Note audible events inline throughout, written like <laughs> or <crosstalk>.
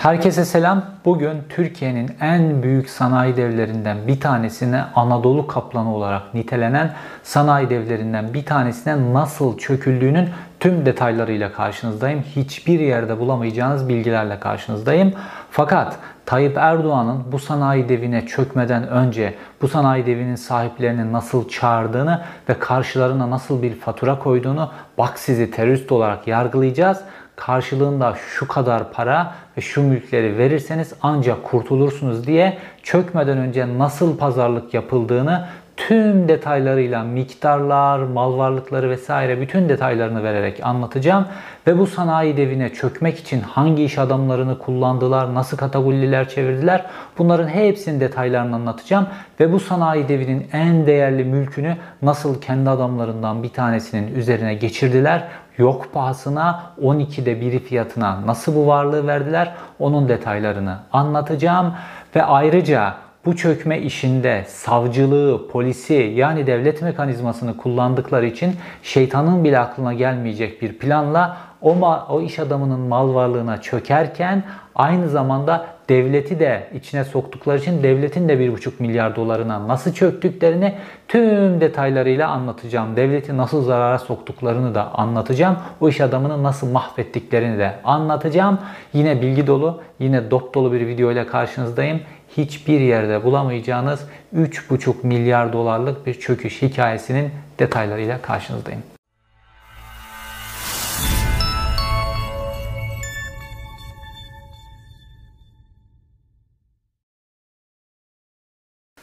Herkese selam. Bugün Türkiye'nin en büyük sanayi devlerinden bir tanesine Anadolu kaplanı olarak nitelenen sanayi devlerinden bir tanesine nasıl çöküldüğünün tüm detaylarıyla karşınızdayım. Hiçbir yerde bulamayacağınız bilgilerle karşınızdayım. Fakat Tayyip Erdoğan'ın bu sanayi devine çökmeden önce bu sanayi devinin sahiplerini nasıl çağırdığını ve karşılarına nasıl bir fatura koyduğunu bak sizi terörist olarak yargılayacağız karşılığında şu kadar para ve şu mülkleri verirseniz ancak kurtulursunuz diye çökmeden önce nasıl pazarlık yapıldığını tüm detaylarıyla miktarlar, mal varlıkları vesaire bütün detaylarını vererek anlatacağım. Ve bu sanayi devine çökmek için hangi iş adamlarını kullandılar, nasıl katagulliler çevirdiler bunların hepsinin detaylarını anlatacağım. Ve bu sanayi devinin en değerli mülkünü nasıl kendi adamlarından bir tanesinin üzerine geçirdiler yok pahasına 12'de biri fiyatına nasıl bu varlığı verdiler onun detaylarını anlatacağım. Ve ayrıca bu çökme işinde savcılığı, polisi yani devlet mekanizmasını kullandıkları için şeytanın bile aklına gelmeyecek bir planla o, o iş adamının mal varlığına çökerken aynı zamanda devleti de içine soktukları için devletin de 1,5 milyar dolarına nasıl çöktüklerini tüm detaylarıyla anlatacağım. Devleti nasıl zarara soktuklarını da anlatacağım. O iş adamını nasıl mahvettiklerini de anlatacağım. Yine bilgi dolu, yine dop dolu bir video ile karşınızdayım. Hiçbir yerde bulamayacağınız 3,5 milyar dolarlık bir çöküş hikayesinin detaylarıyla karşınızdayım.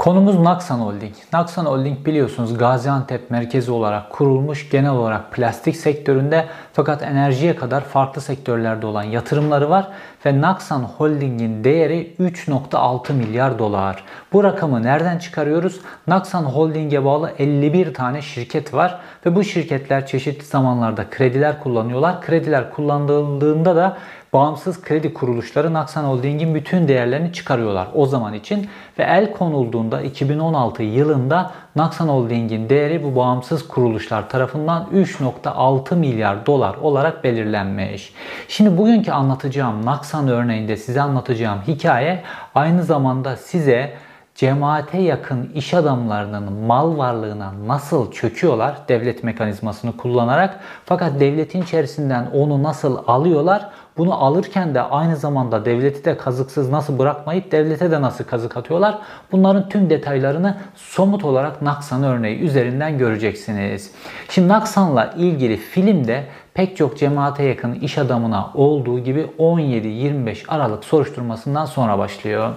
Konumuz Naksan Holding. Naksan Holding biliyorsunuz Gaziantep merkezi olarak kurulmuş genel olarak plastik sektöründe fakat enerjiye kadar farklı sektörlerde olan yatırımları var ve Naksan Holding'in değeri 3.6 milyar dolar. Bu rakamı nereden çıkarıyoruz? Naksan Holding'e bağlı 51 tane şirket var ve bu şirketler çeşitli zamanlarda krediler kullanıyorlar. Krediler kullanıldığında da bağımsız kredi kuruluşları Naksan Holding'in bütün değerlerini çıkarıyorlar o zaman için ve el konulduğunda 2016 yılında Naksan Holding'in değeri bu bağımsız kuruluşlar tarafından 3.6 milyar dolar olarak belirlenmiş. Şimdi bugünkü anlatacağım Naksan örneğinde size anlatacağım hikaye aynı zamanda size cemaate yakın iş adamlarının mal varlığına nasıl çöküyorlar devlet mekanizmasını kullanarak fakat devletin içerisinden onu nasıl alıyorlar bunu alırken de aynı zamanda devleti de kazıksız nasıl bırakmayıp devlete de nasıl kazık atıyorlar? Bunların tüm detaylarını somut olarak Naksan örneği üzerinden göreceksiniz. Şimdi Naksan'la ilgili filmde pek çok cemaate yakın iş adamına olduğu gibi 17-25 Aralık soruşturmasından sonra başlıyor.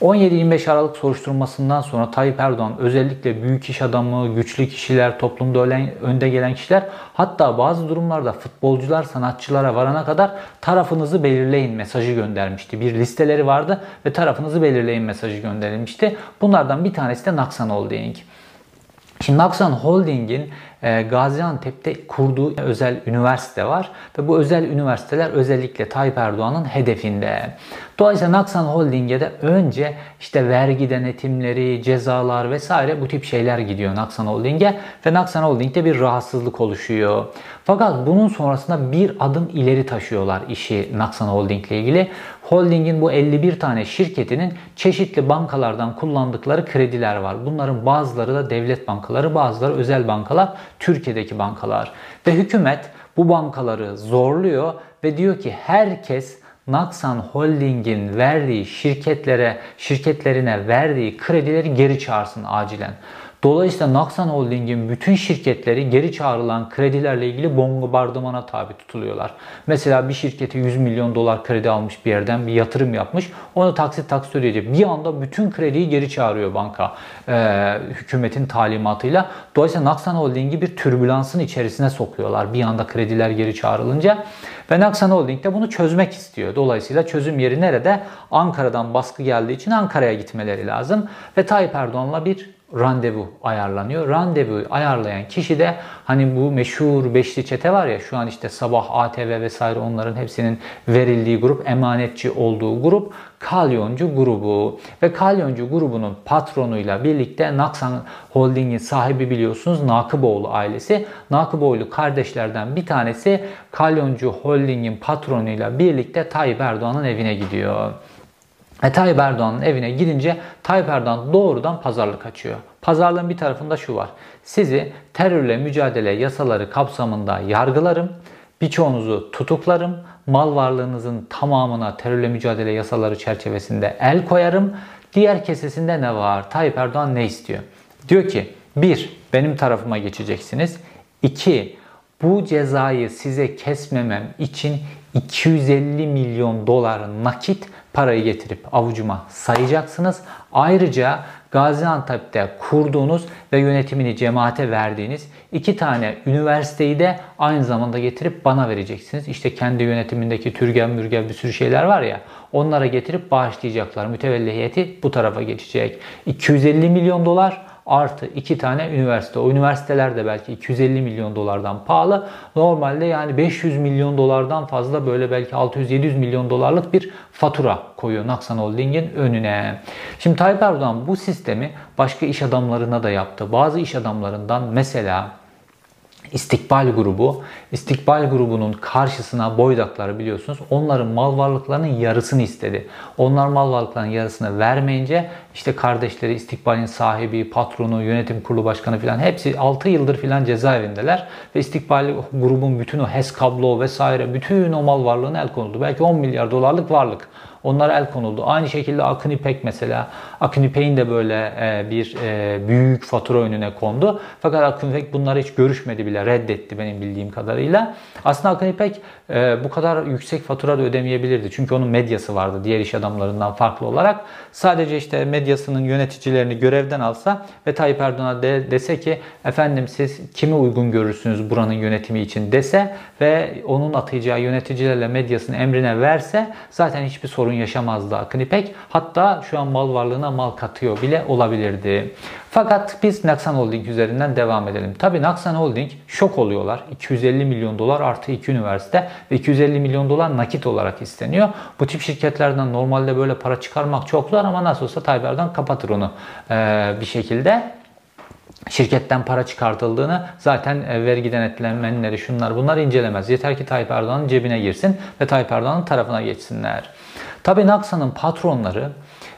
17-25 Aralık soruşturmasından sonra Tayyip Erdoğan özellikle büyük iş adamı, güçlü kişiler, toplumda ölen, önde gelen kişiler hatta bazı durumlarda futbolcular, sanatçılara varana kadar tarafınızı belirleyin mesajı göndermişti. Bir listeleri vardı ve tarafınızı belirleyin mesajı gönderilmişti. Bunlardan bir tanesi de Naksan Holding. Şimdi Naksan Holding'in Gaziantep'te kurduğu özel üniversite var ve bu özel üniversiteler özellikle Tayyip Erdoğan'ın hedefinde. Dolayısıyla Naksan Holding'e de önce işte vergi denetimleri, cezalar vesaire bu tip şeyler gidiyor Naksan Holding'e ve Naksan Holding'de bir rahatsızlık oluşuyor. Fakat bunun sonrasında bir adım ileri taşıyorlar işi Naksan Holding ile ilgili. Holding'in bu 51 tane şirketinin çeşitli bankalardan kullandıkları krediler var. Bunların bazıları da devlet bankaları, bazıları özel bankalar, Türkiye'deki bankalar. Ve hükümet bu bankaları zorluyor ve diyor ki herkes Naksan Holding'in verdiği şirketlere, şirketlerine verdiği kredileri geri çağırsın acilen. Dolayısıyla Naksan Holding'in bütün şirketleri geri çağrılan kredilerle ilgili bombardımana tabi tutuluyorlar. Mesela bir şirketi 100 milyon dolar kredi almış bir yerden bir yatırım yapmış. Onu taksit taksit ödeyecek. Bir anda bütün krediyi geri çağırıyor banka e, hükümetin talimatıyla. Dolayısıyla Naksan Holding'i bir türbülansın içerisine sokuyorlar. Bir anda krediler geri çağrılınca. Ve Naksan Holding de bunu çözmek istiyor. Dolayısıyla çözüm yeri nerede? Ankara'dan baskı geldiği için Ankara'ya gitmeleri lazım. Ve Tayyip Erdoğan'la bir randevu ayarlanıyor. Randevu ayarlayan kişi de hani bu meşhur beşli çete var ya şu an işte sabah ATV vesaire onların hepsinin verildiği grup emanetçi olduğu grup Kalyoncu grubu ve Kalyoncu grubunun patronuyla birlikte Naksan Holding'in sahibi biliyorsunuz Nakıboğlu ailesi. Nakıboğlu kardeşlerden bir tanesi Kalyoncu Holding'in patronuyla birlikte Tayyip Erdoğan'ın evine gidiyor. Ve Tayyip Erdoğan'ın evine gidince Tayyip Erdoğan doğrudan pazarlık açıyor. Pazarlığın bir tarafında şu var. Sizi terörle mücadele yasaları kapsamında yargılarım. Birçoğunuzu tutuklarım. Mal varlığınızın tamamına terörle mücadele yasaları çerçevesinde el koyarım. Diğer kesesinde ne var? Tayyip Erdoğan ne istiyor? Diyor ki bir Benim tarafıma geçeceksiniz. 2. Bu cezayı size kesmemem için 250 milyon dolar nakit parayı getirip avucuma sayacaksınız. Ayrıca Gaziantep'te kurduğunuz ve yönetimini cemaate verdiğiniz iki tane üniversiteyi de aynı zamanda getirip bana vereceksiniz. İşte kendi yönetimindeki türgev mürgev bir sürü şeyler var ya onlara getirip bağışlayacaklar. Mütevellihiyeti bu tarafa geçecek. 250 milyon dolar artı iki tane üniversite. O üniversiteler de belki 250 milyon dolardan pahalı. Normalde yani 500 milyon dolardan fazla böyle belki 600-700 milyon dolarlık bir fatura koyuyor Naksan Holding'in önüne. Şimdi Tayyip Erdoğan bu sistemi başka iş adamlarına da yaptı. Bazı iş adamlarından mesela İstikbal grubu, İstikbal grubunun karşısına boydakları biliyorsunuz. Onların mal varlıklarının yarısını istedi. Onlar mal varlıklarının yarısını vermeyince işte kardeşleri İstikbal'in sahibi, patronu, yönetim kurulu başkanı filan hepsi 6 yıldır filan cezaevindeler. Ve İstikbal grubun bütün o HES kablo vesaire bütün o mal varlığına el konuldu. Belki 10 milyar dolarlık varlık. Onlara el konuldu. Aynı şekilde Akın İpek mesela. Akın İpek'in de böyle e, bir e, büyük fatura önüne kondu. Fakat Akın İpek bunları hiç görüşmedi bile. Reddetti benim bildiğim kadarıyla. Aslında Akın İpek e, bu kadar yüksek fatura da ödemeyebilirdi. Çünkü onun medyası vardı diğer iş adamlarından farklı olarak. Sadece işte medyasının yöneticilerini görevden alsa ve Tayyip Erdoğan'a de, dese ki efendim siz kimi uygun görürsünüz buranın yönetimi için dese ve onun atayacağı yöneticilerle medyasını emrine verse zaten hiçbir sorun yaşamazdı Akın İpek. Hatta şu an mal varlığına mal katıyor bile olabilirdi. Fakat biz Naksan Holding üzerinden devam edelim. Tabi Naksan Holding şok oluyorlar. 250 milyon dolar artı 2 üniversite ve 250 milyon dolar nakit olarak isteniyor. Bu tip şirketlerden normalde böyle para çıkarmak çok zor ama nasıl olsa Tayyip Erdoğan kapatır onu ee, bir şekilde şirketten para çıkartıldığını zaten e, vergi denetlemenleri şunlar bunlar incelemez. Yeter ki Tayyip Erdoğan'ın cebine girsin ve Tayyip Erdoğan'ın tarafına geçsinler. Tabi Naksa'nın patronları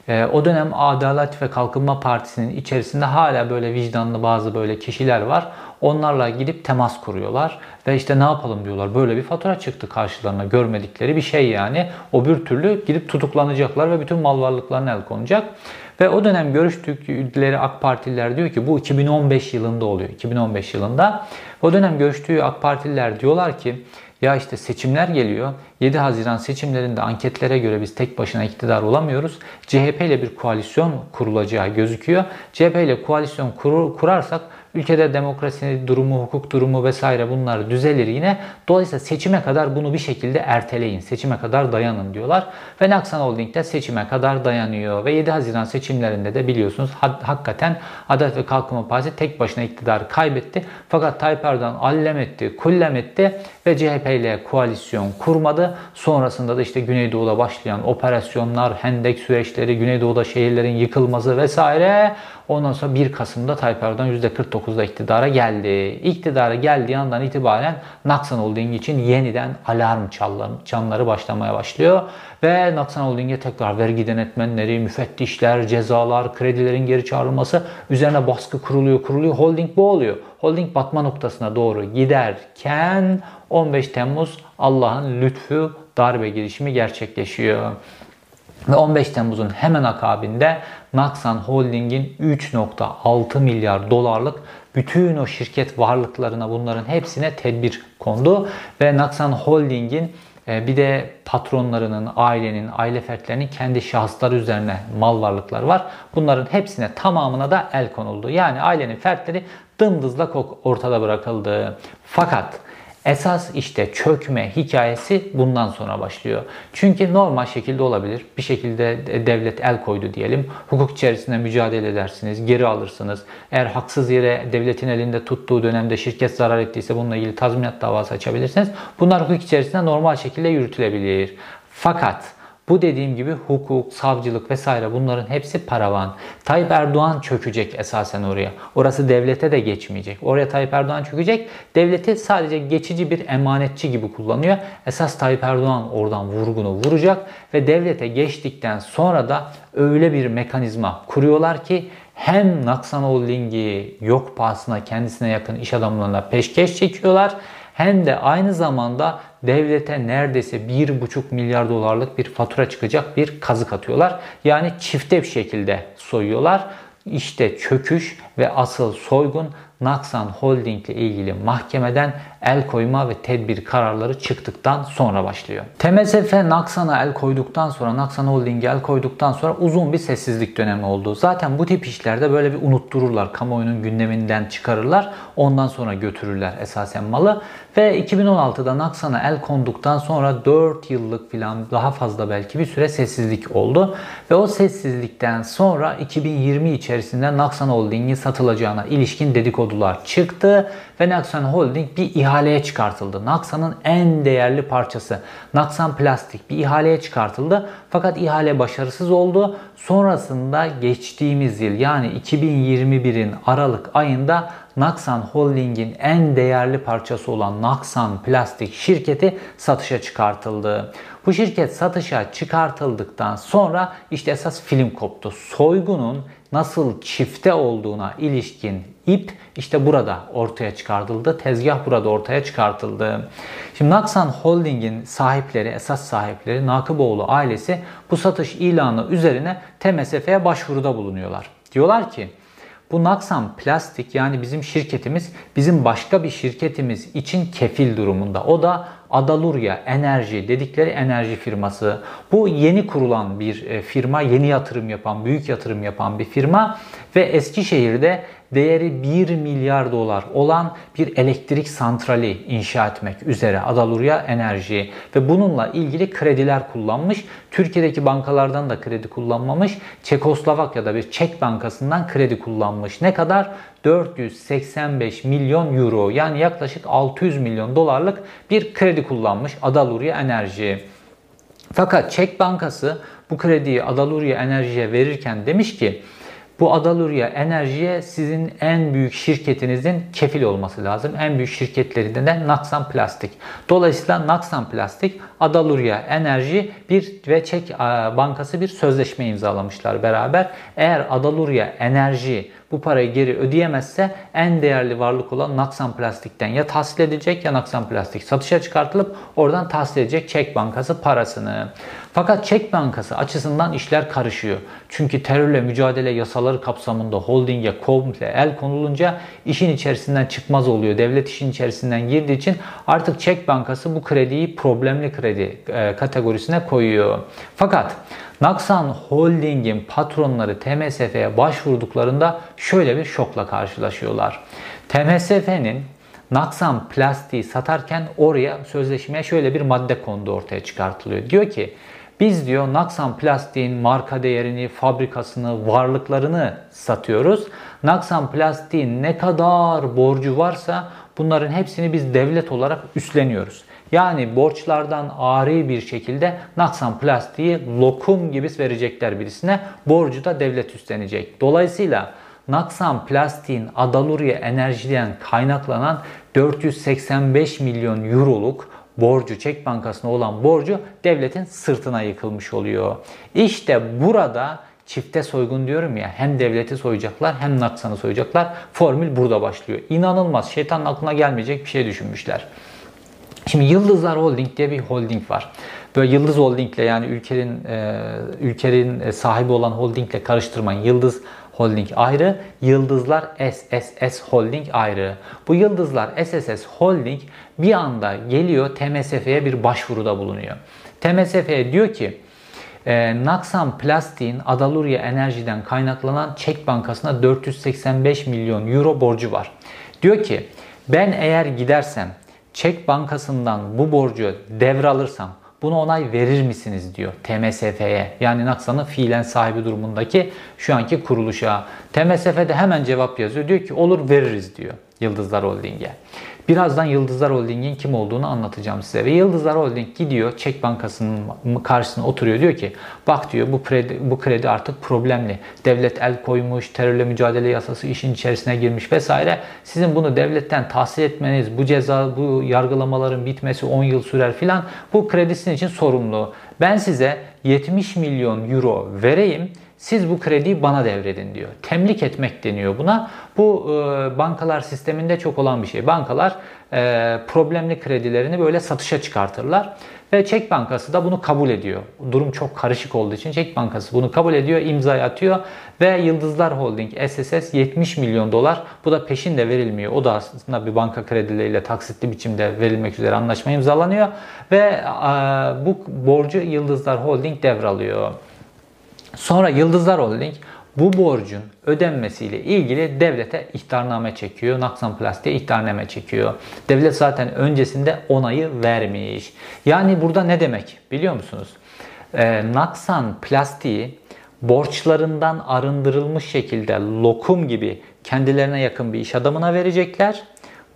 e, o dönem Adalet ve Kalkınma Partisi'nin içerisinde hala böyle vicdanlı bazı böyle kişiler var. Onlarla gidip temas kuruyorlar ve işte ne yapalım diyorlar. Böyle bir fatura çıktı karşılarına görmedikleri bir şey yani. O bir türlü gidip tutuklanacaklar ve bütün mal varlıklarına el konacak. Ve o dönem görüştükleri AK Partililer diyor ki bu 2015 yılında oluyor. 2015 yılında. O dönem görüştüğü AK Partililer diyorlar ki ya işte seçimler geliyor. 7 Haziran seçimlerinde anketlere göre biz tek başına iktidar olamıyoruz. CHP ile bir koalisyon kurulacağı gözüküyor. CHP ile koalisyon kur, kurarsak ülkede demokrasi durumu, hukuk durumu vesaire bunlar düzelir yine. Dolayısıyla seçime kadar bunu bir şekilde erteleyin. Seçime kadar dayanın diyorlar. Ve Naksan Holding de seçime kadar dayanıyor. Ve 7 Haziran seçimlerinde de biliyorsunuz hakikaten Adalet ve Kalkınma Partisi tek başına iktidarı kaybetti. Fakat Tayyip Erdoğan allem etti, kullem etti ve CHP ile koalisyon kurmadı. Sonrasında da işte Güneydoğu'da başlayan operasyonlar, hendek süreçleri, Güneydoğu'da şehirlerin yıkılması vesaire Ondan sonra 1 Kasım'da Tayyip Erdoğan %49'da iktidara geldi. İktidara geldiği andan itibaren Naksan Holding için yeniden alarm çanları başlamaya başlıyor. Ve Naksan Holding'e tekrar vergi denetmenleri, müfettişler, cezalar, kredilerin geri çağrılması üzerine baskı kuruluyor, kuruluyor. Holding bu oluyor. Holding batma noktasına doğru giderken 15 Temmuz Allah'ın lütfu darbe girişimi gerçekleşiyor. Ve 15 Temmuz'un hemen akabinde Naksan Holding'in 3.6 milyar dolarlık bütün o şirket varlıklarına bunların hepsine tedbir kondu. Ve Naksan Holding'in e, bir de patronlarının, ailenin, aile fertlerinin kendi şahısları üzerine mal varlıkları var. Bunların hepsine tamamına da el konuldu. Yani ailenin fertleri dımdızlak ortada bırakıldı. Fakat Esas işte çökme hikayesi bundan sonra başlıyor. Çünkü normal şekilde olabilir. Bir şekilde devlet el koydu diyelim. Hukuk içerisinde mücadele edersiniz, geri alırsınız. Eğer haksız yere devletin elinde tuttuğu dönemde şirket zarar ettiyse bununla ilgili tazminat davası açabilirsiniz. Bunlar hukuk içerisinde normal şekilde yürütülebilir. Fakat bu dediğim gibi hukuk, savcılık vesaire bunların hepsi paravan. Tayyip Erdoğan çökecek esasen oraya. Orası devlete de geçmeyecek. Oraya Tayyip Erdoğan çökecek. Devleti sadece geçici bir emanetçi gibi kullanıyor. Esas Tayyip Erdoğan oradan vurgunu vuracak ve devlete geçtikten sonra da öyle bir mekanizma kuruyorlar ki hem Naksan Holding'i yok pahasına kendisine yakın iş adamlarına peşkeş çekiyorlar hem de aynı zamanda devlete neredeyse 1,5 milyar dolarlık bir fatura çıkacak bir kazık atıyorlar. Yani çifte bir şekilde soyuyorlar. İşte çöküş ve asıl soygun Naksan Holding ile ilgili mahkemeden el koyma ve tedbir kararları çıktıktan sonra başlıyor. TMSF Naksan'a el koyduktan sonra, Naksan Holding'e el koyduktan sonra uzun bir sessizlik dönemi oldu. Zaten bu tip işlerde böyle bir unuttururlar. Kamuoyunun gündeminden çıkarırlar. Ondan sonra götürürler esasen malı. Ve 2016'da Naksan'a el konduktan sonra 4 yıllık falan daha fazla belki bir süre sessizlik oldu. Ve o sessizlikten sonra 2020 içerisinde Naksan Holding'in satılacağına ilişkin dedikodular çıktı ve Naksan Holding bir ihaleye çıkartıldı. Naksan'ın en değerli parçası Naksan Plastik bir ihaleye çıkartıldı. Fakat ihale başarısız oldu. Sonrasında geçtiğimiz yıl yani 2021'in Aralık ayında Naksan Holding'in en değerli parçası olan Naksan Plastik şirketi satışa çıkartıldı. Bu şirket satışa çıkartıldıktan sonra işte esas film koptu. Soygunun nasıl çifte olduğuna ilişkin ip işte burada ortaya çıkartıldı. Tezgah burada ortaya çıkartıldı. Şimdi Naksan Holding'in sahipleri, esas sahipleri Nakıboğlu ailesi bu satış ilanı üzerine TMSF'ye başvuruda bulunuyorlar. Diyorlar ki bu Naksan Plastik yani bizim şirketimiz bizim başka bir şirketimiz için kefil durumunda. O da Adalurya Enerji dedikleri enerji firması. Bu yeni kurulan bir e, firma, yeni yatırım yapan, büyük yatırım yapan bir firma ve Eskişehir'de değeri 1 milyar dolar olan bir elektrik santrali inşa etmek üzere Adalurya Enerji ve bununla ilgili krediler kullanmış. Türkiye'deki bankalardan da kredi kullanmamış. Çekoslovakya'da bir Çek bankasından kredi kullanmış. Ne kadar? 485 milyon euro yani yaklaşık 600 milyon dolarlık bir kredi kullanmış Adalurya Enerji. Fakat Çek Bankası bu krediyi Adalurya Enerji'ye verirken demiş ki bu Adalurya Enerji'ye sizin en büyük şirketinizin kefil olması lazım. En büyük şirketlerinden de Naksan Plastik. Dolayısıyla Naksan Plastik, Adalurya Enerji bir ve Çek Bankası bir sözleşme imzalamışlar beraber. Eğer Adalurya Enerji bu parayı geri ödeyemezse en değerli varlık olan Naksan Plastik'ten ya tahsil edecek ya Naksan Plastik satışa çıkartılıp oradan tahsil edecek Çek Bankası parasını. Fakat Çek Bankası açısından işler karışıyor. Çünkü terörle mücadele yasaları kapsamında holdinge komple el konulunca işin içerisinden çıkmaz oluyor. Devlet işin içerisinden girdiği için artık Çek Bankası bu krediyi problemli kredi e, kategorisine koyuyor. Fakat Naksan Holding'in patronları TMSF'ye başvurduklarında şöyle bir şokla karşılaşıyorlar. TMSF'nin Naksan plastiği satarken oraya sözleşmeye şöyle bir madde kondu ortaya çıkartılıyor. Diyor ki biz diyor Naksan plastiğin marka değerini, fabrikasını, varlıklarını satıyoruz. Naksan plastiğin ne kadar borcu varsa bunların hepsini biz devlet olarak üstleniyoruz. Yani borçlardan ari bir şekilde Naksan Plastiği lokum gibi verecekler birisine. Borcu da devlet üstlenecek. Dolayısıyla Naksan Plastiğin Adalurya Enerji'den kaynaklanan 485 milyon euroluk borcu, Çek Bankası'na olan borcu devletin sırtına yıkılmış oluyor. İşte burada çifte soygun diyorum ya hem devleti soyacaklar hem Naksan'ı soyacaklar. Formül burada başlıyor. İnanılmaz şeytanın aklına gelmeyecek bir şey düşünmüşler. Şimdi Yıldızlar Holding diye bir holding var. Böyle Yıldız Holding'le yani ülkenin e, ülkenin e, sahibi olan holdingle karıştırmayın. Yıldız Holding ayrı, Yıldızlar SSS Holding ayrı. Bu Yıldızlar SSS Holding bir anda geliyor TMSF'ye bir başvuruda bulunuyor. TMSF'ye diyor ki e, Naksan Plastik'in Adalurya Enerji'den kaynaklanan Çek Bankası'na 485 milyon euro borcu var. Diyor ki ben eğer gidersem Çek Bankası'ndan bu borcu devralırsam bunu onay verir misiniz diyor TMSF'ye. Yani Naksan'ın fiilen sahibi durumundaki şu anki kuruluşa. TMSF de hemen cevap yazıyor. Diyor ki olur veririz diyor Yıldızlar Holding'e. Birazdan Yıldızlar Holding'in kim olduğunu anlatacağım size. Ve Yıldızlar Holding gidiyor Çek Bankası'nın karşısına oturuyor. Diyor ki bak diyor bu kredi, bu kredi artık problemli. Devlet el koymuş, terörle mücadele yasası işin içerisine girmiş vesaire. Sizin bunu devletten tahsil etmeniz, bu ceza, bu yargılamaların bitmesi 10 yıl sürer filan. Bu kredisin için sorumlu. Ben size 70 milyon euro vereyim siz bu krediyi bana devredin diyor. Temlik etmek deniyor buna. Bu e, bankalar sisteminde çok olan bir şey. Bankalar e, problemli kredilerini böyle satışa çıkartırlar. Ve Çek Bankası da bunu kabul ediyor. Durum çok karışık olduğu için Çek Bankası bunu kabul ediyor, imzayı atıyor ve Yıldızlar Holding SSS 70 milyon dolar. Bu da peşin de verilmiyor. O da aslında bir banka kredileriyle taksitli biçimde verilmek üzere anlaşma imzalanıyor ve e, bu borcu Yıldızlar Holding devralıyor. Sonra Yıldızlar Holding bu borcun ödenmesiyle ilgili devlete ihtarname çekiyor. Naksan Plastik'e ihtarname çekiyor. Devlet zaten öncesinde onayı vermiş. Yani burada ne demek biliyor musunuz? Ee, Naksan Plastik'i borçlarından arındırılmış şekilde lokum gibi kendilerine yakın bir iş adamına verecekler.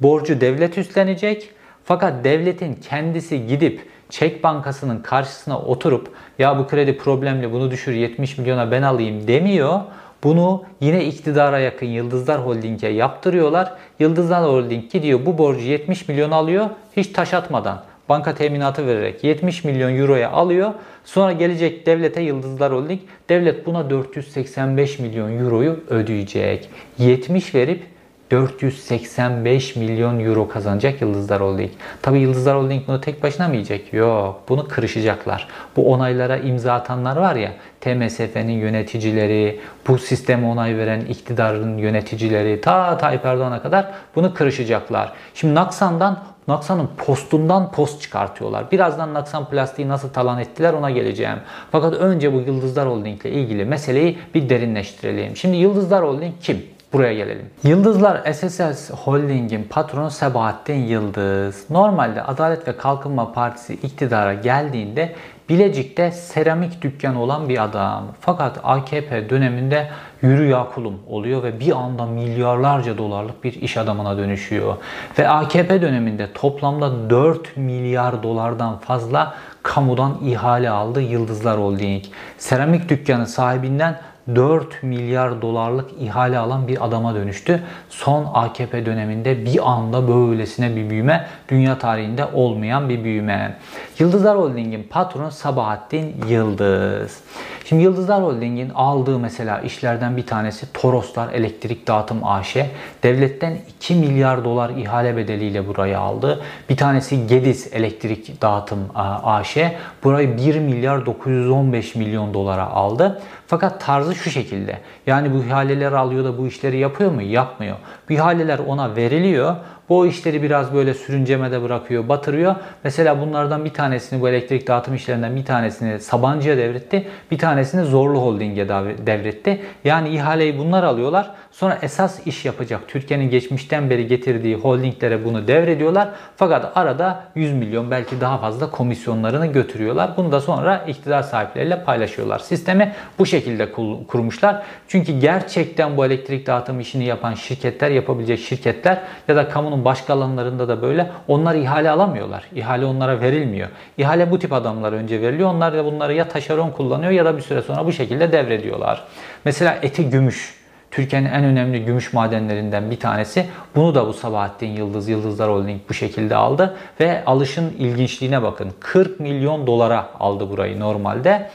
Borcu devlet üstlenecek. Fakat devletin kendisi gidip Çek Bankası'nın karşısına oturup ya bu kredi problemli bunu düşür 70 milyona ben alayım demiyor. Bunu yine iktidara yakın Yıldızlar Holding'e yaptırıyorlar. Yıldızlar Holding gidiyor bu borcu 70 milyon alıyor hiç taş atmadan banka teminatı vererek 70 milyon euroya alıyor. Sonra gelecek devlete Yıldızlar Holding devlet buna 485 milyon euroyu ödeyecek. 70 verip 485 milyon euro kazanacak Yıldızlar Holding. Tabi Yıldızlar Holding bunu tek başına mı yiyecek? Yok. Bunu kırışacaklar. Bu onaylara imza atanlar var ya TMSF'nin yöneticileri, bu sisteme onay veren iktidarın yöneticileri ta Tayyip Erdoğan'a kadar bunu kırışacaklar. Şimdi Naksan'dan Naksan'ın postundan post çıkartıyorlar. Birazdan Naksan plastiği nasıl talan ettiler ona geleceğim. Fakat önce bu Yıldızlar Holding ile ilgili meseleyi bir derinleştirelim. Şimdi Yıldızlar Holding kim? Buraya gelelim. Yıldızlar SSS Holding'in patronu Sebahattin Yıldız. Normalde Adalet ve Kalkınma Partisi iktidara geldiğinde Bilecik'te seramik dükkanı olan bir adam. Fakat AKP döneminde yürü ya kulum oluyor ve bir anda milyarlarca dolarlık bir iş adamına dönüşüyor. Ve AKP döneminde toplamda 4 milyar dolardan fazla kamudan ihale aldı Yıldızlar Holding. Seramik dükkanı sahibinden 4 milyar dolarlık ihale alan bir adama dönüştü. Son AKP döneminde bir anda böylesine bir büyüme, dünya tarihinde olmayan bir büyüme. Yıldızlar Holding'in patronu Sabahattin Yıldız. Şimdi Yıldızlar Holding'in aldığı mesela işlerden bir tanesi Toroslar Elektrik Dağıtım AŞ. Devletten 2 milyar dolar ihale bedeliyle burayı aldı. Bir tanesi Gediz Elektrik Dağıtım AŞ. Burayı 1 milyar 915 milyon dolara aldı. Fakat tarzı şu şekilde. Yani bu ihaleleri alıyor da bu işleri yapıyor mu? Yapmıyor. Bu ihaleler ona veriliyor. Bu işleri biraz böyle sürüncemede bırakıyor, batırıyor. Mesela bunlardan bir tanesini bu elektrik dağıtım işlerinden bir tanesini Sabancı'ya devretti. Bir tanesini Zorlu Holding'e devretti. Yani ihaleyi bunlar alıyorlar. Sonra esas iş yapacak Türkiye'nin geçmişten beri getirdiği holdinglere bunu devrediyorlar. Fakat arada 100 milyon belki daha fazla komisyonlarını götürüyorlar. Bunu da sonra iktidar sahipleriyle paylaşıyorlar. Sistemi bu şekilde kurmuşlar. Çünkü gerçekten bu elektrik dağıtım işini yapan şirketler, yapabilecek şirketler ya da kamunun başka alanlarında da böyle onlar ihale alamıyorlar. İhale onlara verilmiyor. İhale bu tip adamlara önce veriliyor. Onlar da bunları ya taşeron kullanıyor ya da bir süre sonra bu şekilde devrediyorlar. Mesela eti gümüş. Türkiye'nin en önemli gümüş madenlerinden bir tanesi. Bunu da bu Sabahattin Yıldız, Yıldızlar Holding bu şekilde aldı. Ve alışın ilginçliğine bakın. 40 milyon dolara aldı burayı normalde.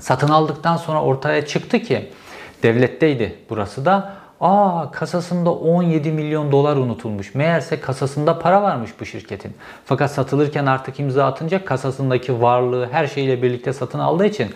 Satın aldıktan sonra ortaya çıktı ki devletteydi burası da. Aa kasasında 17 milyon dolar unutulmuş. Meğerse kasasında para varmış bu şirketin. Fakat satılırken artık imza atınca kasasındaki varlığı her şeyle birlikte satın aldığı için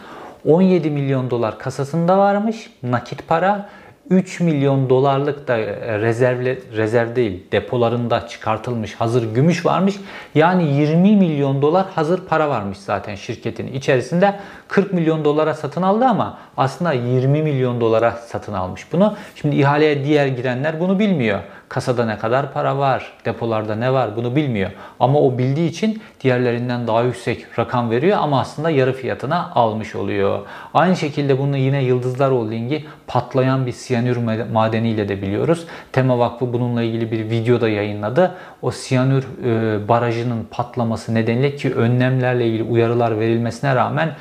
17 milyon dolar kasasında varmış nakit para 3 milyon dolarlık da e, rezervle, rezerv değil depolarında çıkartılmış hazır gümüş varmış. Yani 20 milyon dolar hazır para varmış zaten şirketin içerisinde. 40 milyon dolara satın aldı ama aslında 20 milyon dolara satın almış bunu. Şimdi ihaleye diğer girenler bunu bilmiyor. Kasada ne kadar para var, depolarda ne var bunu bilmiyor. Ama o bildiği için diğerlerinden daha yüksek rakam veriyor ama aslında yarı fiyatına almış oluyor. Aynı şekilde bunu yine Yıldızlar Holding'i patlayan bir siyanür madeniyle de biliyoruz. Tema Vakfı bununla ilgili bir video da yayınladı. O siyanür e, barajının patlaması nedeniyle ki önlemlerle ilgili uyarılar verilmesine rağmen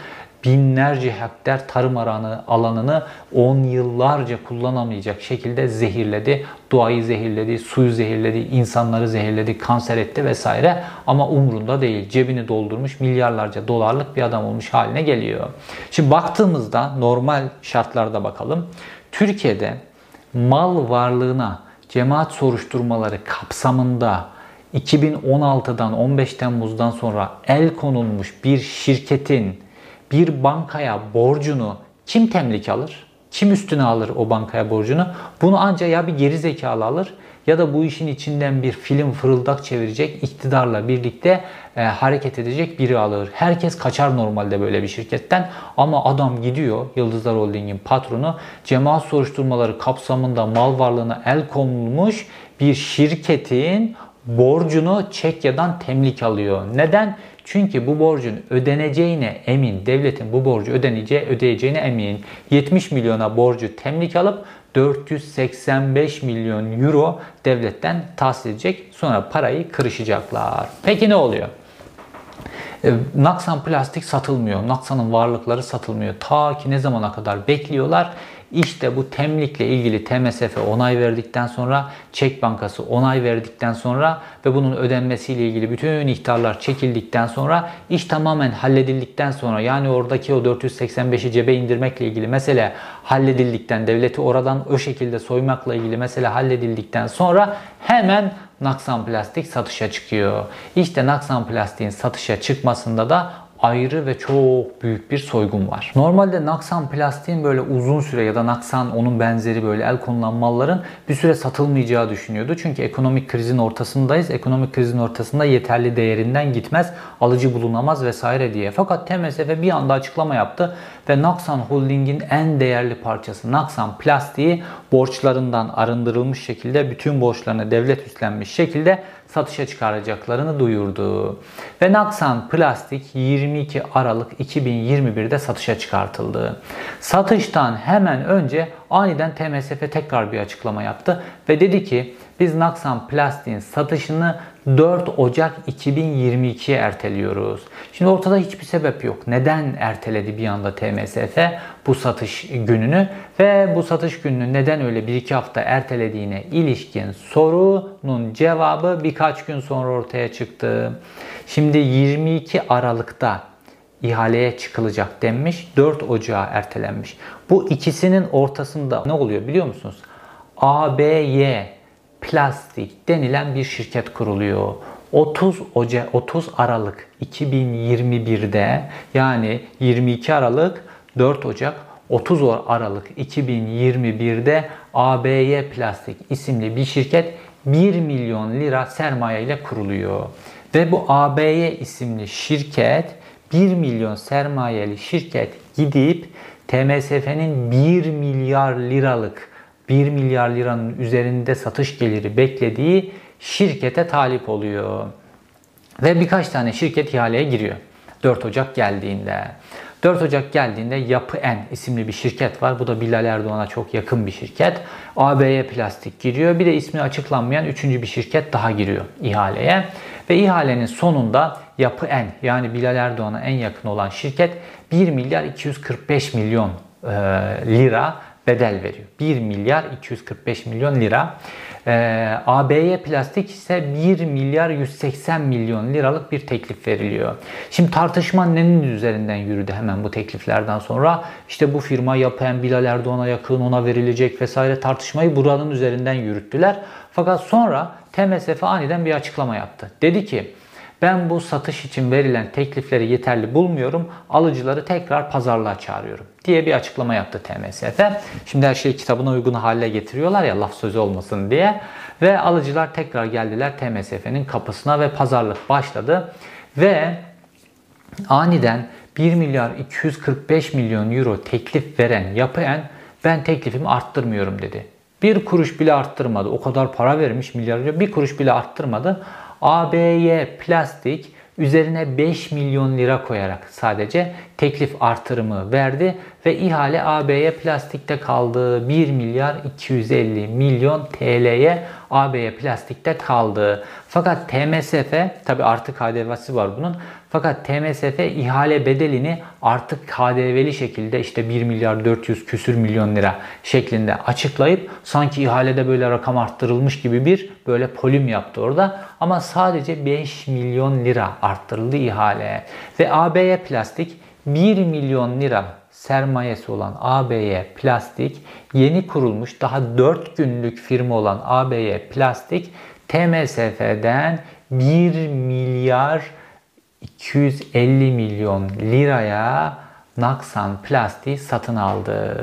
binlerce hektar tarım alanı, alanını 10 yıllarca kullanamayacak şekilde zehirledi. Doğayı zehirledi, suyu zehirledi, insanları zehirledi, kanser etti vesaire. Ama umrunda değil. Cebini doldurmuş milyarlarca dolarlık bir adam olmuş haline geliyor. Şimdi baktığımızda normal şartlarda bakalım. Türkiye'de mal varlığına cemaat soruşturmaları kapsamında 2016'dan 15 Temmuz'dan sonra el konulmuş bir şirketin bir bankaya borcunu kim temlik alır? Kim üstüne alır o bankaya borcunu? Bunu ancak ya bir geri zekalı alır ya da bu işin içinden bir film fırıldak çevirecek, iktidarla birlikte e, hareket edecek biri alır. Herkes kaçar normalde böyle bir şirketten ama adam gidiyor Yıldızlar Holding'in patronu cemaat soruşturmaları kapsamında mal varlığına el konulmuş bir şirketin borcunu Çekya'dan temlik alıyor. Neden? Çünkü bu borcun ödeneceğine emin. Devletin bu borcu ödeneceği, ödeyeceğine emin. 70 milyona borcu temlik alıp 485 milyon euro devletten tahsis edecek. Sonra parayı kırışacaklar. Peki ne oluyor? E, Naksan plastik satılmıyor. Naksan'ın varlıkları satılmıyor. Ta ki ne zamana kadar bekliyorlar? İşte bu temlikle ilgili TMSF onay verdikten sonra, Çek Bankası onay verdikten sonra ve bunun ödenmesiyle ilgili bütün ihtarlar çekildikten sonra iş tamamen halledildikten sonra yani oradaki o 485'i cebe indirmekle ilgili mesele halledildikten, devleti oradan o şekilde soymakla ilgili mesele halledildikten sonra hemen Naksan Plastik satışa çıkıyor. İşte Naksan Plastik'in satışa çıkmasında da ayrı ve çok büyük bir soygun var. Normalde Naksan plastiğin böyle uzun süre ya da Naksan onun benzeri böyle el konulan malların bir süre satılmayacağı düşünüyordu. Çünkü ekonomik krizin ortasındayız. Ekonomik krizin ortasında yeterli değerinden gitmez, alıcı bulunamaz vesaire diye. Fakat TMSF bir anda açıklama yaptı ve Naksan Holding'in en değerli parçası Naksan plastiği borçlarından arındırılmış şekilde bütün borçlarını devlet üstlenmiş şekilde satışa çıkaracaklarını duyurdu. Ve Naksan Plastik 22 Aralık 2021'de satışa çıkartıldı. Satıştan hemen önce aniden TMSF tekrar bir açıklama yaptı ve dedi ki biz Naksan Plastik'in satışını 4 Ocak 2022'ye erteliyoruz. Şimdi ortada hiçbir sebep yok. Neden erteledi bir anda TMSF bu satış gününü ve bu satış gününü neden öyle 1-2 hafta ertelediğine ilişkin sorunun cevabı birkaç gün sonra ortaya çıktı. Şimdi 22 Aralık'ta ihaleye çıkılacak denmiş. 4 Ocağı ertelenmiş. Bu ikisinin ortasında ne oluyor biliyor musunuz? ABY Plastik denilen bir şirket kuruluyor. 30 Ocak 30 Aralık 2021'de yani 22 Aralık 4 Ocak 30 Aralık 2021'de ABY Plastik isimli bir şirket 1 milyon lira sermaye ile kuruluyor. Ve bu ABY isimli şirket 1 milyon sermayeli şirket gidip TMSF'nin 1 milyar liralık 1 milyar liranın üzerinde satış geliri beklediği şirkete talip oluyor. Ve birkaç tane şirket ihaleye giriyor. 4 Ocak geldiğinde. 4 Ocak geldiğinde Yapı En isimli bir şirket var. Bu da Bilal Erdoğan'a çok yakın bir şirket. ABY Plastik giriyor. Bir de ismi açıklanmayan üçüncü bir şirket daha giriyor ihaleye. Ve ihalenin sonunda Yapı En yani Bilal Erdoğan'a en yakın olan şirket 1 milyar 245 milyon e, lira bedel veriyor. 1 milyar 245 milyon lira. Ee, ABY Plastik ise 1 milyar 180 milyon liralık bir teklif veriliyor. Şimdi tartışma nenin üzerinden yürüdü hemen bu tekliflerden sonra? İşte bu firma yapan Bilal Erdoğan'a yakın ona verilecek vesaire tartışmayı buranın üzerinden yürüttüler. Fakat sonra TMSF aniden bir açıklama yaptı. Dedi ki ben bu satış için verilen teklifleri yeterli bulmuyorum. Alıcıları tekrar pazarlığa çağırıyorum diye bir açıklama yaptı TMSF. Şimdi her şeyi kitabına uygun hale getiriyorlar ya laf sözü olmasın diye. Ve alıcılar tekrar geldiler TMSF'nin kapısına ve pazarlık başladı. Ve aniden 1 milyar 245 milyon euro teklif veren Yapıen ben teklifimi arttırmıyorum dedi. Bir kuruş bile arttırmadı. O kadar para vermiş milyarca bir kuruş bile arttırmadı. ABY Plastik üzerine 5 milyon lira koyarak sadece teklif artırımı verdi ve ihale AB'ye plastikte kaldı. 1 milyar 250 milyon TL'ye AB'ye plastikte kaldı. Fakat TMSF tabi artık KDV'si var bunun. Fakat TMSF ihale bedelini artık KDV'li şekilde işte 1 milyar 400 küsür milyon lira şeklinde açıklayıp sanki ihalede böyle rakam arttırılmış gibi bir böyle polim yaptı orada. Ama sadece 5 milyon lira arttırıldı ihale. Ve AB'ye plastik 1 milyon lira sermayesi olan ABY Plastik yeni kurulmuş daha 4 günlük firma olan ABY Plastik TMSF'den 1 milyar 250 milyon liraya Naksan Plastik satın aldı.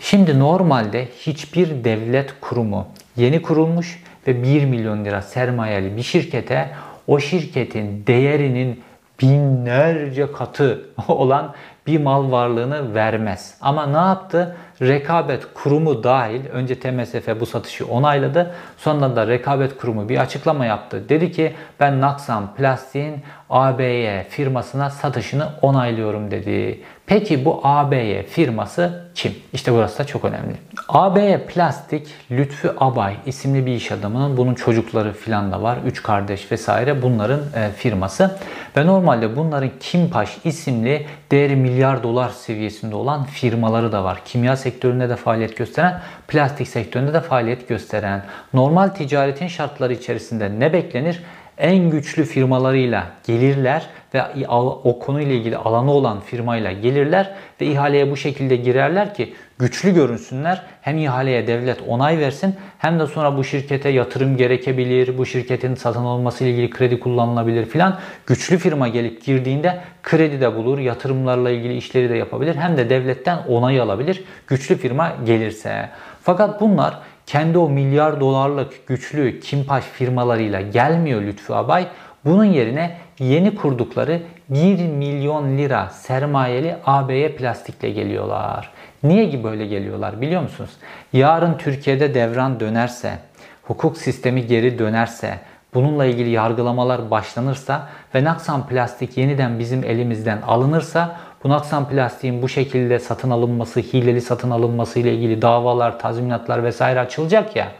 Şimdi normalde hiçbir devlet kurumu yeni kurulmuş ve 1 milyon lira sermayeli bir şirkete o şirketin değerinin binlerce katı <laughs> olan bir mal varlığını vermez. Ama ne yaptı? Rekabet Kurumu dahil önce TMSF bu satışı onayladı. Sonra da Rekabet Kurumu bir açıklama yaptı. Dedi ki ben Naksan Plastik'in ABY firmasına satışını onaylıyorum dedi. Peki bu ABY firması kim? İşte burası da çok önemli. ABY Plastik Lütfü Abay isimli bir iş adamının bunun çocukları filan da var. Üç kardeş vesaire bunların e, firması. Ve normalde bunların Kimpaş isimli değeri milyar dolar seviyesinde olan firmaları da var. Kimya sektöründe de faaliyet gösteren, plastik sektöründe de faaliyet gösteren. Normal ticaretin şartları içerisinde ne beklenir? En güçlü firmalarıyla gelirler ve o konuyla ilgili alanı olan firmayla gelirler ve ihaleye bu şekilde girerler ki güçlü görünsünler. Hem ihaleye devlet onay versin hem de sonra bu şirkete yatırım gerekebilir, bu şirketin satın alınması ile ilgili kredi kullanılabilir filan. Güçlü firma gelip girdiğinde kredi de bulur, yatırımlarla ilgili işleri de yapabilir hem de devletten onay alabilir güçlü firma gelirse. Fakat bunlar kendi o milyar dolarlık güçlü Kimpaş firmalarıyla gelmiyor Lütfü Abay. Bunun yerine yeni kurdukları 1 milyon lira sermayeli AB'ye plastikle geliyorlar. Niye ki böyle geliyorlar biliyor musunuz? Yarın Türkiye'de devran dönerse, hukuk sistemi geri dönerse, bununla ilgili yargılamalar başlanırsa ve Naksan Plastik yeniden bizim elimizden alınırsa bu Naksan Plastik'in bu şekilde satın alınması, hileli satın alınması ile ilgili davalar, tazminatlar vesaire açılacak ya.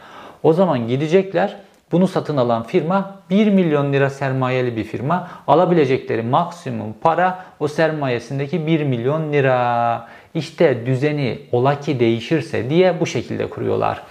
O zaman gidecekler bunu satın alan firma 1 milyon lira sermayeli bir firma. Alabilecekleri maksimum para o sermayesindeki 1 milyon lira. İşte düzeni ola ki değişirse diye bu şekilde kuruyorlar.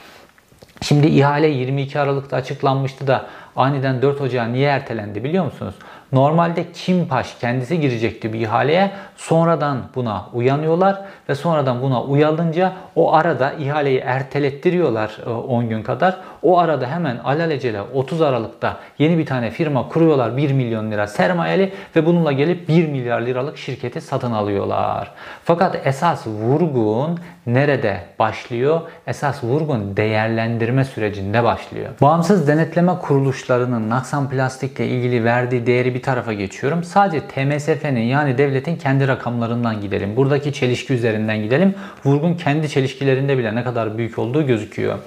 Şimdi ihale 22 Aralık'ta açıklanmıştı da aniden 4 Ocağı niye ertelendi biliyor musunuz? Normalde Kimpaş kendisi girecekti bir ihaleye. Sonradan buna uyanıyorlar ve sonradan buna uyalınca o arada ihaleyi ertelettiriyorlar 10 e, gün kadar. O arada hemen alelacele 30 Aralık'ta yeni bir tane firma kuruyorlar 1 milyon lira sermayeli ve bununla gelip 1 milyar liralık şirketi satın alıyorlar. Fakat esas vurgun nerede başlıyor? Esas vurgun değerlendirme sürecinde başlıyor. Bağımsız denetleme kuruluşlarının Naksan Plastik'le ilgili verdiği değeri bir tarafa geçiyorum. Sadece TMSF'nin yani devletin kendi rakamlarından gidelim. Buradaki çelişki üzerinden gidelim. Vurgun kendi çelişkilerinde bile ne kadar büyük olduğu gözüküyor.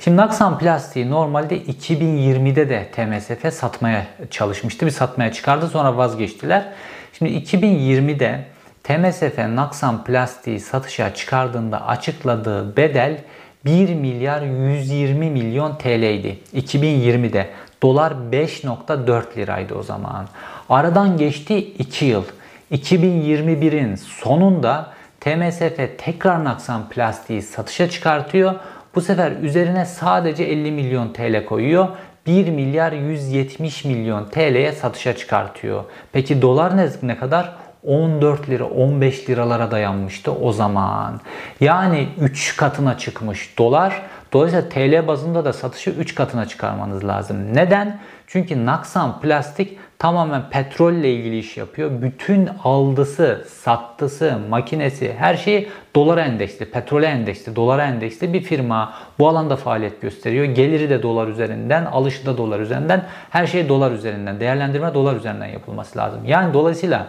Şimdi Naksan Plastik'i normalde 2020'de de TMSF satmaya çalışmıştı. Bir satmaya çıkardı sonra vazgeçtiler. Şimdi 2020'de TMSF Naksan Plastik'i satışa çıkardığında açıkladığı bedel 1 milyar 120 milyon TL'ydi 2020'de. Dolar 5.4 liraydı o zaman. Aradan geçti 2 yıl. 2021'in sonunda TMSF tekrar Naksan plastiği satışa çıkartıyor. Bu sefer üzerine sadece 50 milyon TL koyuyor. 1 milyar 170 milyon TL'ye satışa çıkartıyor. Peki dolar ne, ne kadar? 14 lira 15 liralara dayanmıştı o zaman. Yani 3 katına çıkmış dolar. Dolayısıyla TL bazında da satışı 3 katına çıkarmanız lazım. Neden? Çünkü Naksan Plastik tamamen petrolle ilgili iş yapıyor. Bütün aldısı, sattısı, makinesi her şeyi dolara endeksli, petrole endeksli, dolara endeksli bir firma. Bu alanda faaliyet gösteriyor. Geliri de dolar üzerinden, alışı da dolar üzerinden. Her şey dolar üzerinden. Değerlendirme dolar üzerinden yapılması lazım. Yani dolayısıyla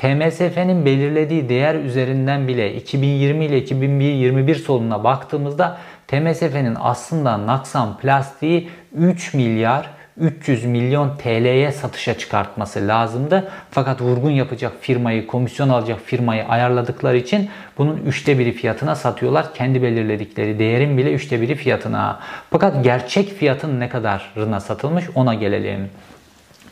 TMSF'nin belirlediği değer üzerinden bile 2020 ile 2021 sonuna baktığımızda TMSF'nin aslında Naksan Plastiği 3 milyar 300 milyon TL'ye satışa çıkartması lazımdı. Fakat vurgun yapacak firmayı, komisyon alacak firmayı ayarladıkları için bunun üçte biri fiyatına satıyorlar. Kendi belirledikleri değerin bile üçte biri fiyatına. Fakat gerçek fiyatın ne kadarına satılmış ona gelelim.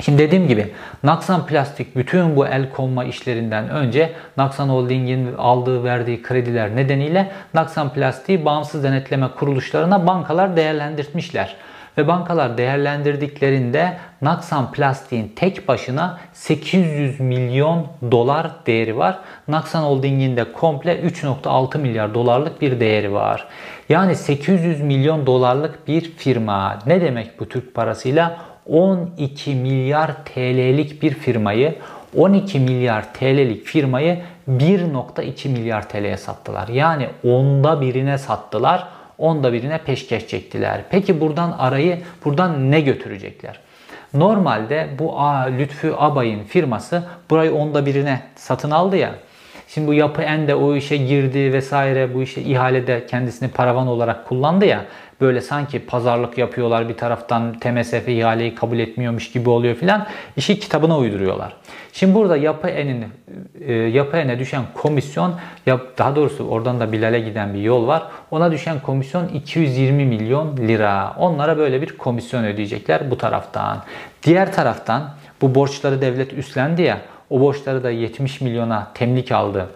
Şimdi dediğim gibi Naksan Plastik bütün bu el konma işlerinden önce Naksan Holding'in aldığı verdiği krediler nedeniyle Naksan Plastik'i bağımsız denetleme kuruluşlarına bankalar değerlendirmişler. Ve bankalar değerlendirdiklerinde Naksan Plastik'in tek başına 800 milyon dolar değeri var. Naksan Holding'in de komple 3.6 milyar dolarlık bir değeri var. Yani 800 milyon dolarlık bir firma. Ne demek bu Türk parasıyla? 12 milyar TL'lik bir firmayı 12 milyar TL'lik firmayı 1.2 milyar TL'ye sattılar. Yani onda birine sattılar. Onda birine peşkeş çektiler. Peki buradan arayı buradan ne götürecekler? Normalde bu A, Lütfü Abay'ın firması burayı onda birine satın aldı ya. Şimdi bu yapı en de o işe girdi vesaire bu işe ihalede kendisini paravan olarak kullandı ya böyle sanki pazarlık yapıyorlar bir taraftan TMSF ihaleyi kabul etmiyormuş gibi oluyor filan. İşi kitabına uyduruyorlar. Şimdi burada Yapı En'in e, Yapı En'e düşen komisyon daha doğrusu oradan da Bilal'e giden bir yol var. Ona düşen komisyon 220 milyon lira. Onlara böyle bir komisyon ödeyecekler bu taraftan. Diğer taraftan bu borçları devlet üstlendi ya o borçları da 70 milyona temlik aldı.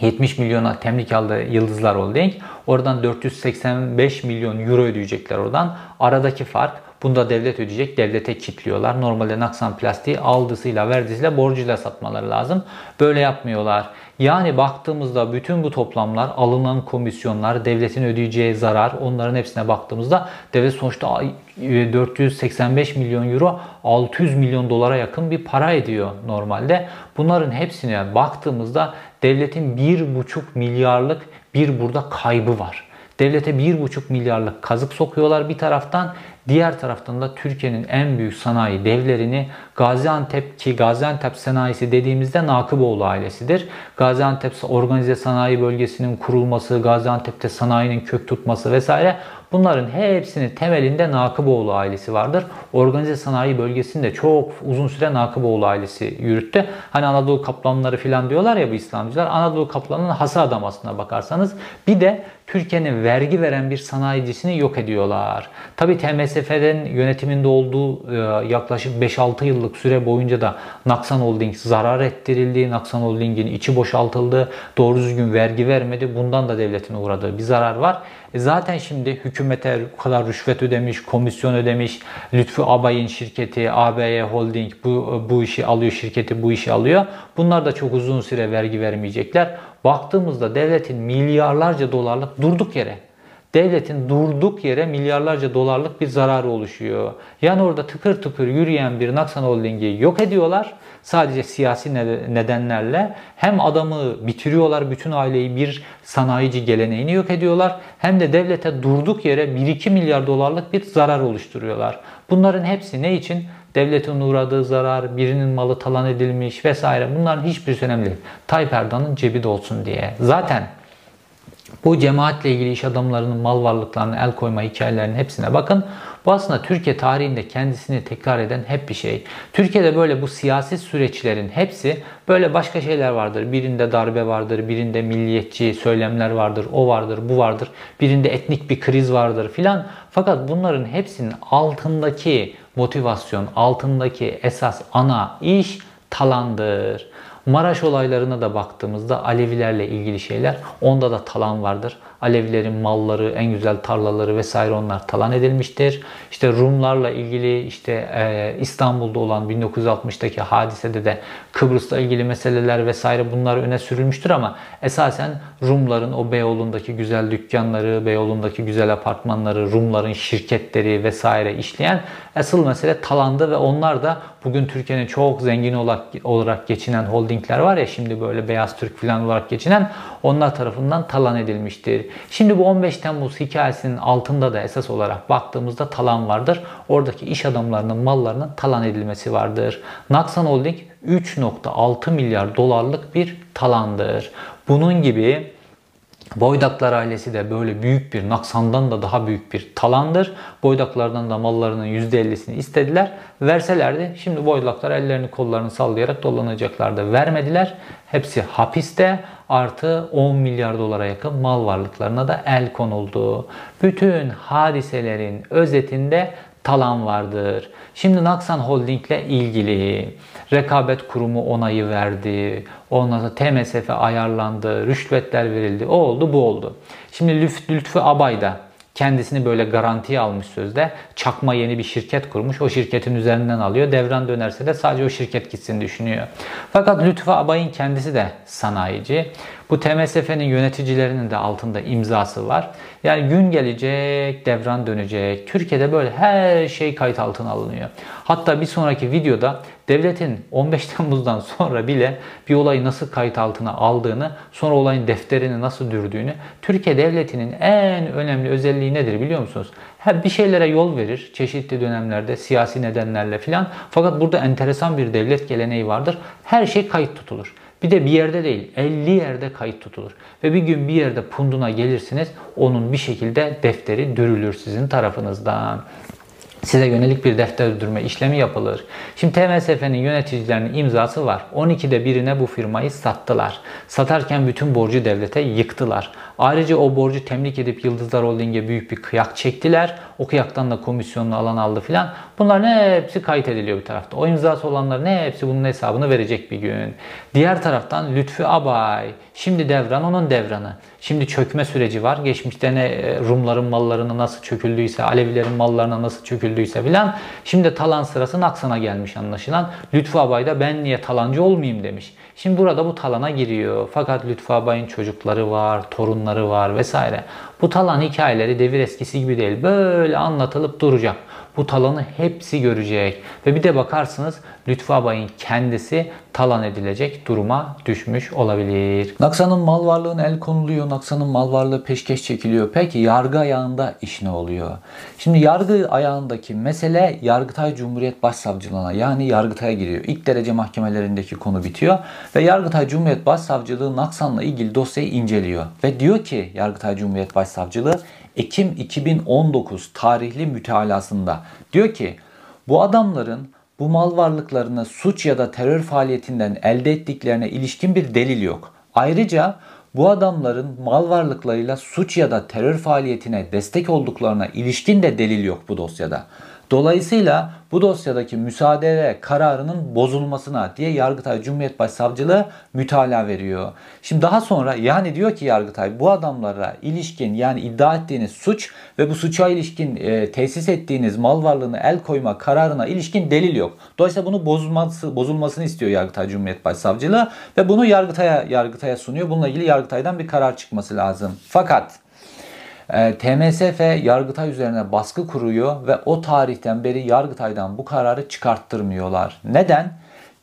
70 milyona temlik aldı Yıldızlar Holding. Oradan 485 milyon euro ödeyecekler oradan. Aradaki fark Bunda devlet ödeyecek. Devlete kitliyorlar. Normalde Naksan plastiği aldısıyla verdisiyle borcuyla satmaları lazım. Böyle yapmıyorlar. Yani baktığımızda bütün bu toplamlar, alınan komisyonlar, devletin ödeyeceği zarar onların hepsine baktığımızda devlet sonuçta 485 milyon euro 600 milyon dolara yakın bir para ediyor normalde. Bunların hepsine baktığımızda devletin 1,5 milyarlık bir burada kaybı var. Devlete 1,5 milyarlık kazık sokuyorlar bir taraftan. Diğer taraftan da Türkiye'nin en büyük sanayi devlerini Gaziantep ki Gaziantep sanayisi dediğimizde Nakıboğlu ailesidir. Gaziantep organize sanayi bölgesinin kurulması, Gaziantep'te sanayinin kök tutması vesaire Bunların hepsinin temelinde Nakıboğlu ailesi vardır. Organize sanayi bölgesinde çok uzun süre Nakıboğlu ailesi yürüttü. Hani Anadolu kaplanları falan diyorlar ya bu İslamcılar. Anadolu kaplanının hası adam aslına bakarsanız. Bir de Türkiye'nin vergi veren bir sanayicisini yok ediyorlar. Tabi TMSF'den yönetiminde olduğu e, yaklaşık 5-6 yıllık süre boyunca da Naksan Holding zarar ettirildi. Naksan Holding'in içi boşaltıldı. Doğru düzgün vergi vermedi. Bundan da devletin uğradığı bir zarar var. E zaten şimdi hükümete bu kadar rüşvet ödemiş, komisyon ödemiş. Lütfü Abay'ın şirketi, ABY Holding bu, bu işi alıyor, şirketi bu işi alıyor. Bunlar da çok uzun süre vergi vermeyecekler. Baktığımızda devletin milyarlarca dolarlık durduk yere devletin durduk yere milyarlarca dolarlık bir zararı oluşuyor. Yani orada tıkır tıkır yürüyen bir Naksan Holding'i yok ediyorlar. Sadece siyasi nedenlerle hem adamı bitiriyorlar, bütün aileyi bir sanayici geleneğini yok ediyorlar. Hem de devlete durduk yere 1-2 milyar dolarlık bir zarar oluşturuyorlar. Bunların hepsi ne için? Devletin uğradığı zarar, birinin malı talan edilmiş vesaire bunların hiçbir önemli değil. Tayyip Erdoğan'ın cebi dolsun diye. Zaten bu cemaatle ilgili iş adamlarının mal varlıklarına el koyma hikayelerinin hepsine bakın. Bu aslında Türkiye tarihinde kendisini tekrar eden hep bir şey. Türkiye'de böyle bu siyasi süreçlerin hepsi böyle başka şeyler vardır. Birinde darbe vardır, birinde milliyetçi söylemler vardır, o vardır, bu vardır. Birinde etnik bir kriz vardır filan. Fakat bunların hepsinin altındaki motivasyon, altındaki esas ana iş talandır. Maraş olaylarına da baktığımızda Alevilerle ilgili şeyler onda da talan vardır. Alevilerin malları, en güzel tarlaları vesaire onlar talan edilmiştir. İşte Rumlarla ilgili işte e, İstanbul'da olan 1960'taki hadisede de Kıbrıs'la ilgili meseleler vesaire bunlar öne sürülmüştür ama esasen Rumların o Beyoğlu'ndaki güzel dükkanları, Beyoğlu'ndaki güzel apartmanları, Rumların şirketleri vesaire işleyen asıl mesele talandı ve onlar da bugün Türkiye'nin çok zengin olarak, geçinen holdingler var ya şimdi böyle Beyaz Türk falan olarak geçinen onlar tarafından talan edilmiştir. Şimdi bu 15 Temmuz hikayesinin altında da esas olarak baktığımızda talan vardır. Oradaki iş adamlarının mallarının talan edilmesi vardır. Naksan Holding 3.6 milyar dolarlık bir talandır. Bunun gibi Boydaklar ailesi de böyle büyük bir, Naksan'dan da daha büyük bir talandır. Boydaklardan da mallarının %50'sini istediler. Verselerdi şimdi Boydaklar ellerini kollarını sallayarak dolanacaklardı. Vermediler. Hepsi hapiste artı 10 milyar dolara yakın mal varlıklarına da el konuldu. Bütün hadiselerin özetinde talan vardır. Şimdi Naksan Holding ile ilgili rekabet kurumu onayı verdi. Ondan sonra TMSF ayarlandı, rüşvetler verildi. O oldu, bu oldu. Şimdi Lütfü Abay da kendisini böyle garantiye almış sözde. Çakma yeni bir şirket kurmuş. O şirketin üzerinden alıyor. Devran dönerse de sadece o şirket gitsin düşünüyor. Fakat Lütfü Abay'ın kendisi de sanayici. Bu TMSF'nin yöneticilerinin de altında imzası var. Yani gün gelecek, devran dönecek. Türkiye'de böyle her şey kayıt altına alınıyor. Hatta bir sonraki videoda devletin 15 <laughs> Temmuz'dan sonra bile bir olayı nasıl kayıt altına aldığını, sonra olayın defterini nasıl dürdüğünü, Türkiye devletinin en önemli özelliği nedir biliyor musunuz? Hep bir şeylere yol verir çeşitli dönemlerde siyasi nedenlerle filan. Fakat burada enteresan bir devlet geleneği vardır. Her şey kayıt tutulur. Bir de bir yerde değil 50 yerde kayıt tutulur. Ve bir gün bir yerde punduna gelirsiniz onun bir şekilde defteri dürülür sizin tarafınızdan size yönelik bir defter dürdürme işlemi yapılır. Şimdi TMSF'nin yöneticilerinin imzası var. 12'de birine bu firmayı sattılar. Satarken bütün borcu devlete yıktılar. Ayrıca o borcu temlik edip Yıldızlar Holding'e büyük bir kıyak çektiler. O kıyaktan da komisyonunu alan aldı filan. Bunların hepsi kayıt ediliyor bir tarafta. O imzası olanların hepsi bunun hesabını verecek bir gün. Diğer taraftan Lütfü Abay. Şimdi devran onun devranı. Şimdi çökme süreci var. Geçmişte ne e, Rumların mallarına nasıl çöküldüyse, Alevilerin mallarına nasıl çöküldüyse filan. Şimdi talan sırası Naksan'a gelmiş anlaşılan. Lütfü Abay da ben niye talancı olmayayım demiş. Şimdi burada bu talana giriyor. Fakat Lütfü Abay'ın çocukları var, torunları var vesaire. Bu talan hikayeleri devir eskisi gibi değil. Böyle anlatılıp duracak. Bu talanı hepsi görecek. Ve bir de bakarsınız Lütfü Abay'ın kendisi talan edilecek duruma düşmüş olabilir. Naksan'ın mal varlığına el konuluyor. Naksan'ın mal varlığı peşkeş çekiliyor. Peki yargı ayağında iş ne oluyor? Şimdi yargı ayağındaki mesele Yargıtay Cumhuriyet Başsavcılığına yani Yargıtay'a giriyor. İlk derece mahkemelerindeki konu bitiyor ve Yargıtay Cumhuriyet Başsavcılığı Naksan'la ilgili dosyayı inceliyor. Ve diyor ki Yargıtay Cumhuriyet Başsavcılığı Ekim 2019 tarihli mütalasında diyor ki bu adamların bu mal varlıklarını suç ya da terör faaliyetinden elde ettiklerine ilişkin bir delil yok. Ayrıca bu adamların mal varlıklarıyla suç ya da terör faaliyetine destek olduklarına ilişkin de delil yok bu dosyada. Dolayısıyla bu dosyadaki müsaade kararının bozulmasına diye Yargıtay Cumhuriyet Başsavcılığı mütalaa veriyor. Şimdi daha sonra yani diyor ki Yargıtay bu adamlara ilişkin yani iddia ettiğiniz suç ve bu suça ilişkin e, tesis ettiğiniz mal varlığını el koyma kararına ilişkin delil yok. Dolayısıyla bunu bozulması, bozulmasını istiyor Yargıtay Cumhuriyet Başsavcılığı ve bunu Yargıtay'a Yargıtay'a sunuyor. Bununla ilgili Yargıtay'dan bir karar çıkması lazım. Fakat e, TMSF Yargıtay üzerine baskı kuruyor ve o tarihten beri Yargıtay'dan bu kararı çıkarttırmıyorlar. Neden?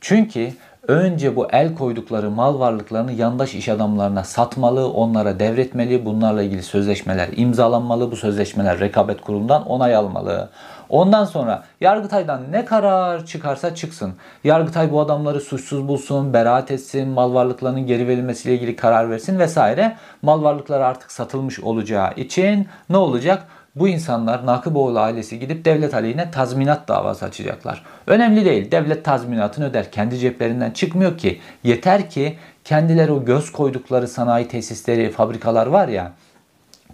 Çünkü önce bu el koydukları mal varlıklarını yandaş iş adamlarına satmalı, onlara devretmeli, bunlarla ilgili sözleşmeler imzalanmalı, bu sözleşmeler rekabet kurumundan onay almalı. Ondan sonra Yargıtay'dan ne karar çıkarsa çıksın. Yargıtay bu adamları suçsuz bulsun, beraat etsin, mal varlıklarının geri verilmesiyle ilgili karar versin vesaire. Mal varlıkları artık satılmış olacağı için ne olacak? Bu insanlar Nakıboğlu ailesi gidip devlet aleyhine tazminat davası açacaklar. Önemli değil. Devlet tazminatını öder. Kendi ceplerinden çıkmıyor ki. Yeter ki kendileri o göz koydukları sanayi tesisleri, fabrikalar var ya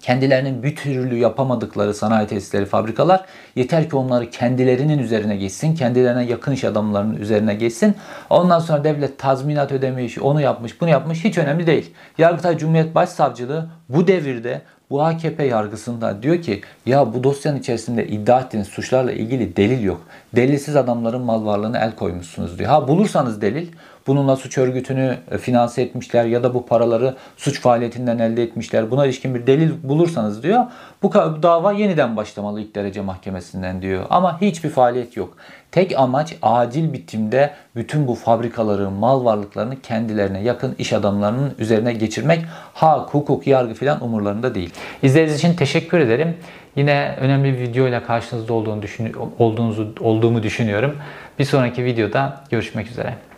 kendilerinin bir türlü yapamadıkları sanayi tesisleri, fabrikalar yeter ki onları kendilerinin üzerine geçsin, kendilerine yakın iş adamlarının üzerine geçsin. Ondan sonra devlet tazminat ödemiş, onu yapmış, bunu yapmış hiç önemli değil. Yargıtay Cumhuriyet Başsavcılığı bu devirde bu AKP yargısında diyor ki ya bu dosyanın içerisinde iddia ettiğiniz suçlarla ilgili delil yok. Delilsiz adamların mal varlığını el koymuşsunuz diyor. Ha bulursanız delil bununla suç örgütünü e, finanse etmişler ya da bu paraları suç faaliyetinden elde etmişler. Buna ilişkin bir delil bulursanız diyor bu dava yeniden başlamalı ilk derece mahkemesinden diyor. Ama hiçbir faaliyet yok. Tek amaç acil bitimde bütün bu fabrikaları, mal varlıklarını kendilerine yakın iş adamlarının üzerine geçirmek hak, hukuk, yargı filan umurlarında değil. İzlediğiniz için teşekkür ederim. Yine önemli bir video ile karşınızda olduğunu düşün, olduğunuzu, olduğumu düşünüyorum. Bir sonraki videoda görüşmek üzere.